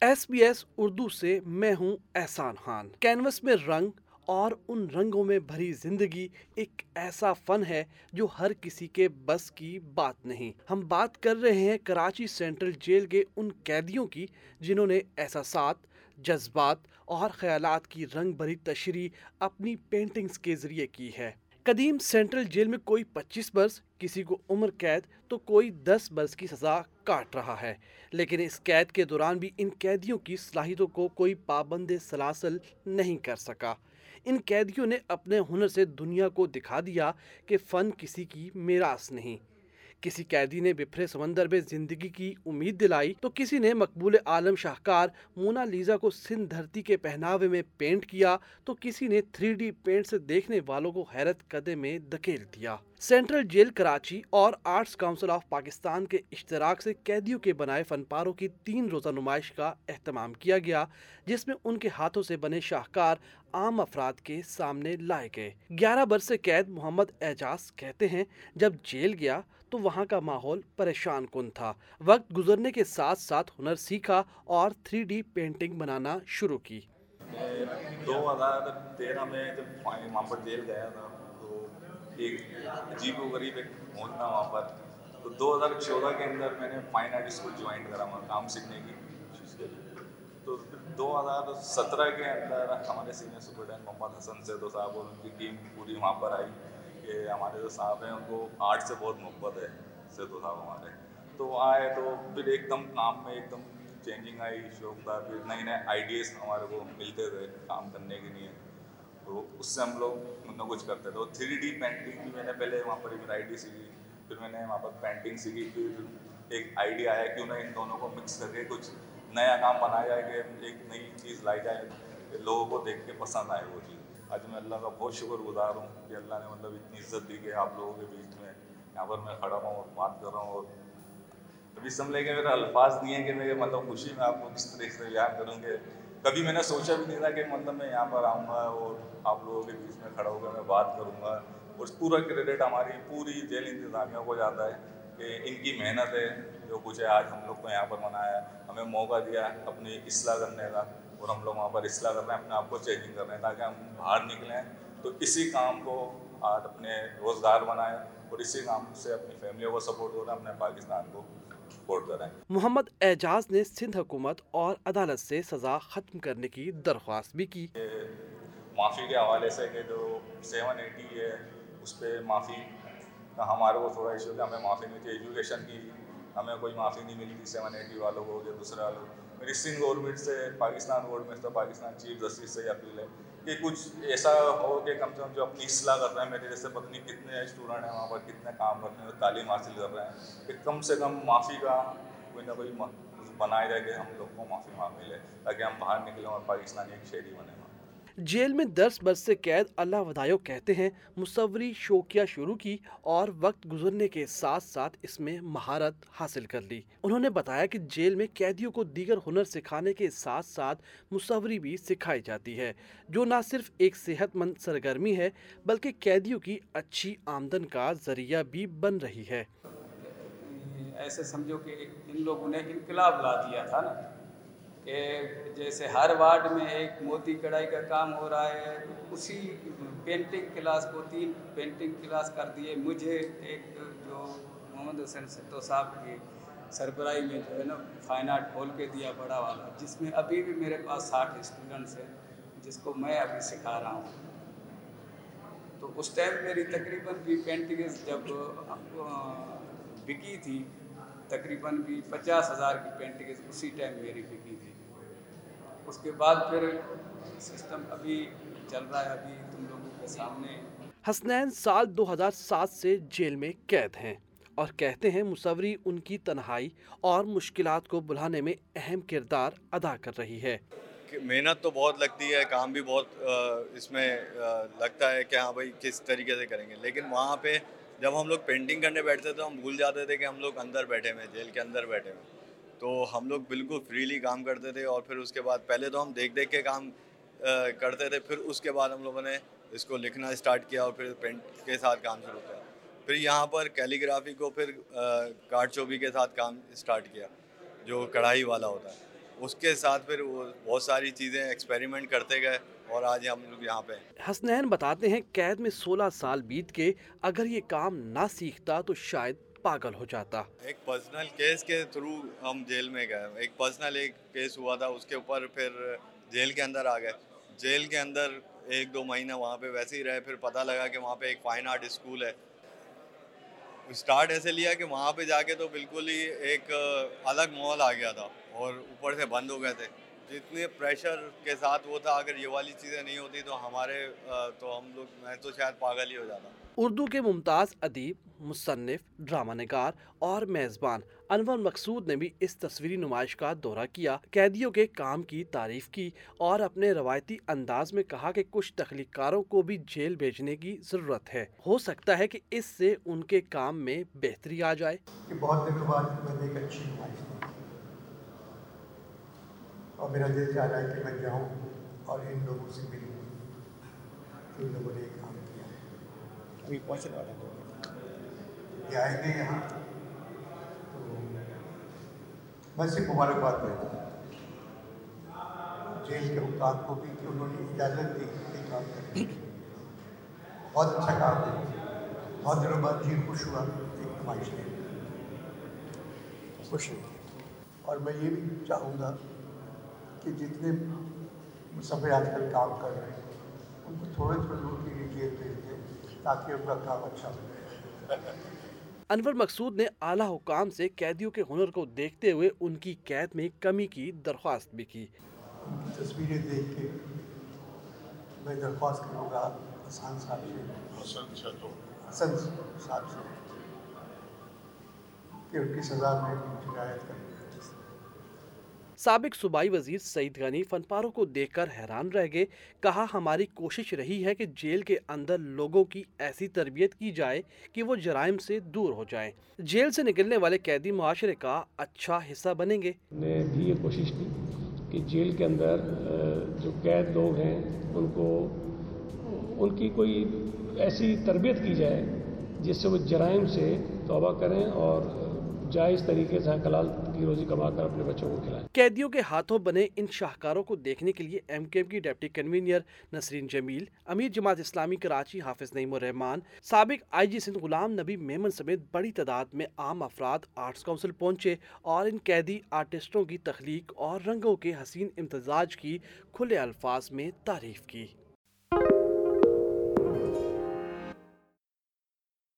S B S Urdu سے میں ہوں احسان خان۔ کینوس میں رنگ اور ان رنگوں میں بھری زندگی ایک ایسا فن ہے جو ہر کسی کے بس کی بات نہیں۔ ہم بات کر رہے ہیں کراچی سینٹرل جیل کے ان قیدیوں کی جنہوں نے احساسات، جذبات اور خیالات کی رنگ بھری تشریح اپنی پینٹنگز کے ذریعے کی ہے۔ قدیم سینٹرل جیل میں کوئی پچیس برس، کسی کو عمر قید تو کوئی دس برس کی سزا کاٹ رہا ہے۔ لیکن اس قید کے دوران بھی ان قیدیوں کی صلاحیتوں کو کوئی پابند سلاسل نہیں کر سکا۔ ان قیدیوں نے اپنے ہنر سے دنیا کو دکھا دیا کہ فن کسی کی میراث نہیں۔ کسی قیدی نے بفرے سمندر میں زندگی کی امید دلائی تو کسی نے مقبول عالم شاہکار مونا لیزا کو سندھ دھرتی کے پہناوے میں پینٹ کیا تو کسی نے تھری ڈی پینٹ سے دیکھنے والوں کو حیرت قدے میں دکیل دیا۔ سینٹرل جیل کراچی اور آرٹس کاؤنسل آف پاکستان کے اشتراک سے قیدیوں کے بنائے فن پاروں کی تین روزہ نمائش کا اہتمام کیا گیا، جس میں ان کے ہاتھوں سے بنے شاہکار عام افراد کے سامنے لائے گئے۔ گیارہ برس قید محمد اعجاز کہتے ہیں، جب جیل گیا تو وہاں کا ماحول پریشان کن تھا۔ وقت گزرنے کے ساتھ ساتھ ہنر سیکھا اور تھری ڈی پینٹنگ بنانا شروع کی۔ دو ہزار تیرہ میں جب جیل گیا تھا ایک عجیب و غریب ایک پہنچنا وہاں پر۔ تو دو ہزار چودہ کے اندر میں نے فائن آرٹ اسکول جوائن کرا، وہاں کام سیکھنے کی۔ کوشش تو دو ہزار سترہ کے اندر ہمارے سینئر سپرڈینٹ محمد حسن سے تو صاحب اور ان کی ٹیم پوری وہاں پر آئی کہ ہمارے جو صاحب ہیں، ان کو آرٹ سے بہت محبت ہے سے تو صاحب ہمارے۔ تو وہ آئے تو پھر ایک دم کام میں ایک دم چینجنگ آئی، شوق تھا۔ پھر نئے نئے آئیڈیاز ہمارے کو ملتے تھے کام کرنے کے لیے۔ تو اس سے ہم لوگ نہ کچھ کرتے تھے۔ تھری ڈی پینٹنگ بھی میں نے پہلے وہاں پر ایک ورائٹی سیکھی، پھر میں نے وہاں پر پینٹنگ سیکھی، پھر ایک آئیڈیا آیا کیوں نہ ان دونوں کو مکس کر کے کچھ نیا کام بنایا جائے کہ ایک نئی چیز لائی جائے کہ لوگوں کو دیکھ کے پسند آئے وہ چیز۔ آج میں اللہ کا بہت شکر گزار ہوں کہ اللہ نے مطلب اتنی عزت دی کہ آپ لوگوں کے بیچ میں یہاں پر میں کھڑا ہوں اور بات کر رہا ہوں اور ابھی سمجھے کہ میرا الفاظ نہیں ہے کہ میں مطلب خوشی میں آپ کو کس طریقے سے بیان کروں کہ کبھی میں نے سوچا بھی نہیں تھا کہ مطلب میں یہاں پر آؤں گا اور آپ لوگوں کے بیچ میں کھڑا ہو کر میں بات کروں گا اور پورا کریڈٹ ہماری پوری جیل انتظامیہ کو جاتا ہے کہ ان کی محنت ہے، جو کچھ ہے، آج ہم لوگ کو یہاں پر منایا ہمیں موقع دیا اپنی اصلاح کرنے کا اور ہم لوگ وہاں پر اصلاح کر رہے ہیں اپنے آپ کو چینجنگ کر رہے ہیں تاکہ ہم باہر نکلیں۔ تو اسی کام کو آج اپنے روزگار بنائیں۔ اور اسی کام سے اپنی فیملیوں کو سپورٹ ہو رہا ہے اپنے پاکستان کو محمد اعجاز نے سندھ حکومت اور عدالت سے سزا ختم کرنے کی درخواست بھی کی۔ معافی کے حوالے سے کہ جو سیون ایٹی ہے اس پہ معافی کا ہمارے کو تھوڑا ایشو کہ ہمیں معافی نہیں تھی ایجوکیشن کی ہمیں کوئی معافی نہیں ملی تھی سیون ایٹی والوں کو یا دوسرے والوں میری سندھ گورنمنٹ سے پاکستان گورنمنٹ سے پاکستان چیف جسٹس سے اپیل ہے۔ کہ کچھ ایسا ہو کہ کم سے کم جو اپنی اصلاح کر رہے ہیں میرے جیسے پتنی کتنے اسٹوڈنٹ ہیں، وہاں پر کتنے کام کر رہے ہیں، تعلیم حاصل کر رہے ہیں، کہ کم سے کم معافی کا کوئی نہ کوئی بنایا جائے کہ ہم لوگ کو معافی وہاں ملے، تاکہ ہم باہر نکلیں اور پاکستانی ایک شہری بنے جیل میں دس برس سے قید اللہ ودایو کہتے ہیں، مصوری شوقیہ شروع کی اور وقت گزرنے کے ساتھ ساتھ اس میں مہارت حاصل کر لی۔ انہوں نے بتایا کہ جیل میں قیدیوں کو دیگر ہنر سکھانے کے ساتھ ساتھ مصوری بھی سکھائی جاتی ہے، جو نہ صرف ایک صحت مند سرگرمی ہے، بلکہ قیدیوں کی اچھی آمدن کا ذریعہ بھی بن رہی ہے۔ ایسے سمجھو کہ ان لوگوں نے انقلاب لا دیا تھا نا۔ کہ جیسے ہر وارڈ میں ایک موتی کڑھائی کا کام ہو رہا ہے، اسی پینٹنگ کلاس کو تین پینٹنگ کلاس کر دیے۔ مجھے ایک جو محمد حسین ستو صاحب کی سربراہی میں جو ہے نا فائن آرٹ کھول کے دیا بڑا والا، جس میں ابھی بھی میرے پاس ساٹھ اسٹوڈنٹس ہیں، جس کو میں ابھی سکھا رہا ہوں۔ تو اس ٹائم میری تقریباً بھی پینٹنگ جب بکی تھی، تقریباً بھی پچاس ہزار کی پینٹنگ اسی ٹائم میری بکی تھی۔ اس کے بعد پھر سسٹم ابھی چل رہا ہے ابھی تم لوگوں کے سامنے۔ حسنین سال دو ہزار سات سے جیل میں قید ہیں اور کہتے ہیں مصوری ان کی تنہائی اور مشکلات کو بلانے میں اہم کردار ادا کر رہی ہے۔ محنت تو بہت لگتی ہے کام بھی بہت اس میں لگتا ہے کہ ہاں بھائی کس طریقے سے کریں گے۔ لیکن وہاں پہ جب ہم لوگ پینٹنگ کرنے بیٹھتے تھے ہم بھول جاتے تھے کہ ہم لوگ اندر بیٹھے ہوئے جیل کے اندر بیٹھے ہوئے تو ہم لوگ بالکل فریلی کام کرتے تھے اور پھر اس کے بعد پہلے تو ہم دیکھ دیکھ کے کام کرتے تھے، پھر اس کے بعد ہم لوگوں نے اس کو لکھنا اسٹارٹ کیا اور پھر پینٹ کے ساتھ کام شروع کیا۔ پھر یہاں پر کیلیگرافی کو پھر کارڈ چوبی کے ساتھ کام اسٹارٹ کیا، جو کڑھائی والا ہوتا ہے۔ اس کے ساتھ پھر وہ بہت ساری چیزیں ایکسپیریمنٹ کرتے گئے اور آج ہم لوگ یہاں پہ حسنین، بتاتے ہیں قید میں سولہ سال بیت کے اگر یہ کام نہ سیکھتا تو شاید پاگل ہو جاتا۔ ایک پرسنل کیس کے تھرو ہم جیل میں گئے۔ ایک پرسنل ایک کیس ہوا تھا، اس کے اوپر پھر جیل کے اندر آ گئے۔ جیل کے اندر ایک دو مہینہ وہاں پہ ویسے ہی رہے، پھر پتہ لگا کہ وہاں پہ ایک فائن آرٹ اسکول ہے۔ اسٹارٹ ایسے لیا کہ وہاں پہ جا کے تو بالکل ہی ایک الگ ماحول آ گیا تھا اور اوپر سے بند ہو گئے تھے۔ جتنے پریشر کے ساتھ وہ تھا، اگر یہ والی چیزیں نہیں ہوتی تو ہمارے، تو ہم لوگ، میں تو شاید پاگل ہی ہو جاتا۔ اردو کے ممتاز، ادیب، مصنف، ڈرامہ نگار اور میزبان انور مقصود نے بھی اس تصویری نمائش کا دورہ کیا۔ قیدیوں کے کام کی تعریف کی اور اپنے روایتی انداز میں کہا کہ کچھ تخلیق کاروں کو بھی جیل بھیجنے کی ضرورت ہے۔ ہو سکتا ہے کہ اس سے ان کے کام میں بہتری آ جائے۔ بہت دنوں بعد میں نے ایک اچھی نمائش اور میرا دل چاہ رہا ہے کہ میں جاؤں اور ان لوگوں سے ملوں۔ ان لوگوں نے کام ابھی پہنچنے والا یہ آئیں گے یہاں۔ میں مبارکباد دیتا ہوں۔ جیل کے حکام کو بھی کہ انہوں نے اجازت دی کہ کام کرنے بہت اچھا کام دیا بہت دنوں بعد جی خوش ہوا۔ ایک نمائش نے خوش اور میں یہ بھی چاہوں گا کہ جتنے مسافر آج کل کام کر رہے ہیں، ان کو تھوڑے تھوڑے دور کے لیے جیل بھیج دیں تاکہ ان کا کام اچھا ہو انور مقصود نے اعلیٰ حکام سے قیدیوں کے ہنر کو دیکھتے ہوئے ان کی قید میں کمی کی درخواست بھی کی۔ تصویریں دیکھ کے میں درخواست کروں گا حسان صاحب سے۔ حسن صاحب سے۔ کہ ان کی سزا میں شکایت کروں۔ سابق صوبائی وزیر سعید غنی فن پاروں کو دیکھ کر حیران رہ گئے۔ کہا، ہماری کوشش رہی ہے کہ جیل کے اندر لوگوں کی ایسی تربیت کی جائے کہ وہ جرائم سے دور ہو جائیں۔ جیل سے نکلنے والے قیدی معاشرے کا اچھا حصہ بنیں گے۔ نے بھی یہ کوشش کی کہ جیل کے اندر جو قید لوگ ہیں، ان کو، ان کی کوئی ایسی تربیت کی جائے جس سے وہ جرائم سے توبہ کریں اور جائز طریقے سے حلال کی روزی کما کر اپنے بچوں کو کھلائیں۔ قیدیوں کے ہاتھوں بنے ان شاہکاروں کو دیکھنے کے لیے ایم کے کی ڈپٹی کنوینئر نسرین جمیل، امیر جماعت اسلامی کراچی حافظ نعیم الرحمان سابق آئی جی سندھ غلام نبی میمن سمیت بڑی تعداد میں عام افراد آرٹس کونسل پہنچے اور ان قیدی آرٹسٹوں کی تخلیق اور رنگوں کے حسین امتزاج کی کھلے الفاظ میں تعریف کی۔